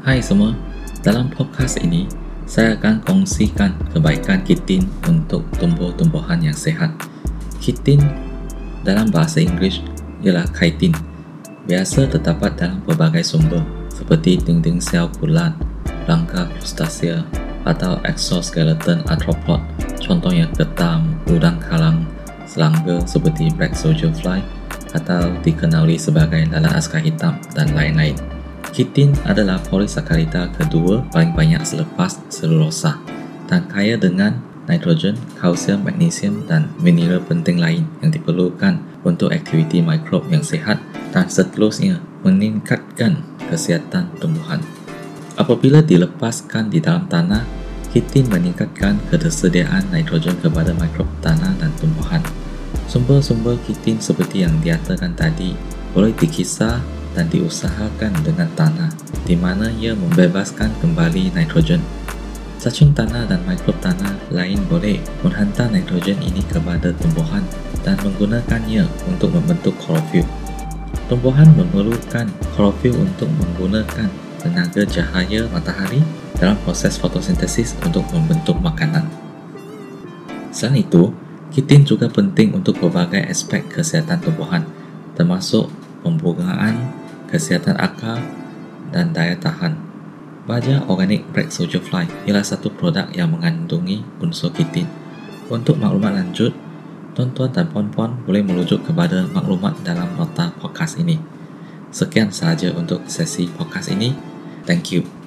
Hai semua, dalam podcast ini saya akan kongsikan kebaikan kitin untuk tumbuh-tumbuhan yang sehat. Kitin dalam bahasa Inggeris ialah chitin. Biasa terdapat dalam pelbagai sumber seperti dinding sel kulat, rangka krustasea atau exoskeleton arthropod. Contohnya ketam, udang kalang, serangga seperti black soldier fly atau dikenali sebagai lalat askar hitam dan lain-lain. Kitin adalah polisakarida kedua paling banyak selepas selulosa dan kaya dengan nitrogen, kalsium, magnesium dan mineral penting lain yang diperlukan untuk aktiviti mikrob yang sehat dan seterusnya meningkatkan kesihatan tumbuhan. Apabila dilepaskan di dalam tanah, kitin meningkatkan ketersediaan nitrogen kepada mikrob tanah dan tumbuhan. Sumber-sumber kitin seperti yang diatakan tadi boleh dikisar dan diusahakan dengan tanah di mana ia membebaskan kembali nitrogen. Cacing tanah dan mikrob tanah lain boleh menghantar nitrogen ini kepada tumbuhan dan menggunakannya untuk membentuk klorofil. Tumbuhan memerlukan klorofil untuk menggunakan tenaga cahaya matahari dalam proses fotosintesis untuk membentuk makanan. Selain itu, kitin juga penting untuk berbagai aspek kesihatan tumbuhan, termasuk pembungaan, kesihatan akar dan daya tahan. Baja organik Black Soldier Fly ialah satu produk yang mengandungi unsur kitin. Untuk maklumat lanjut, tuan-tuan dan puan-puan boleh merujuk kepada maklumat dalam nota podcast ini. Sekian sahaja untuk sesi podcast ini. Thank you.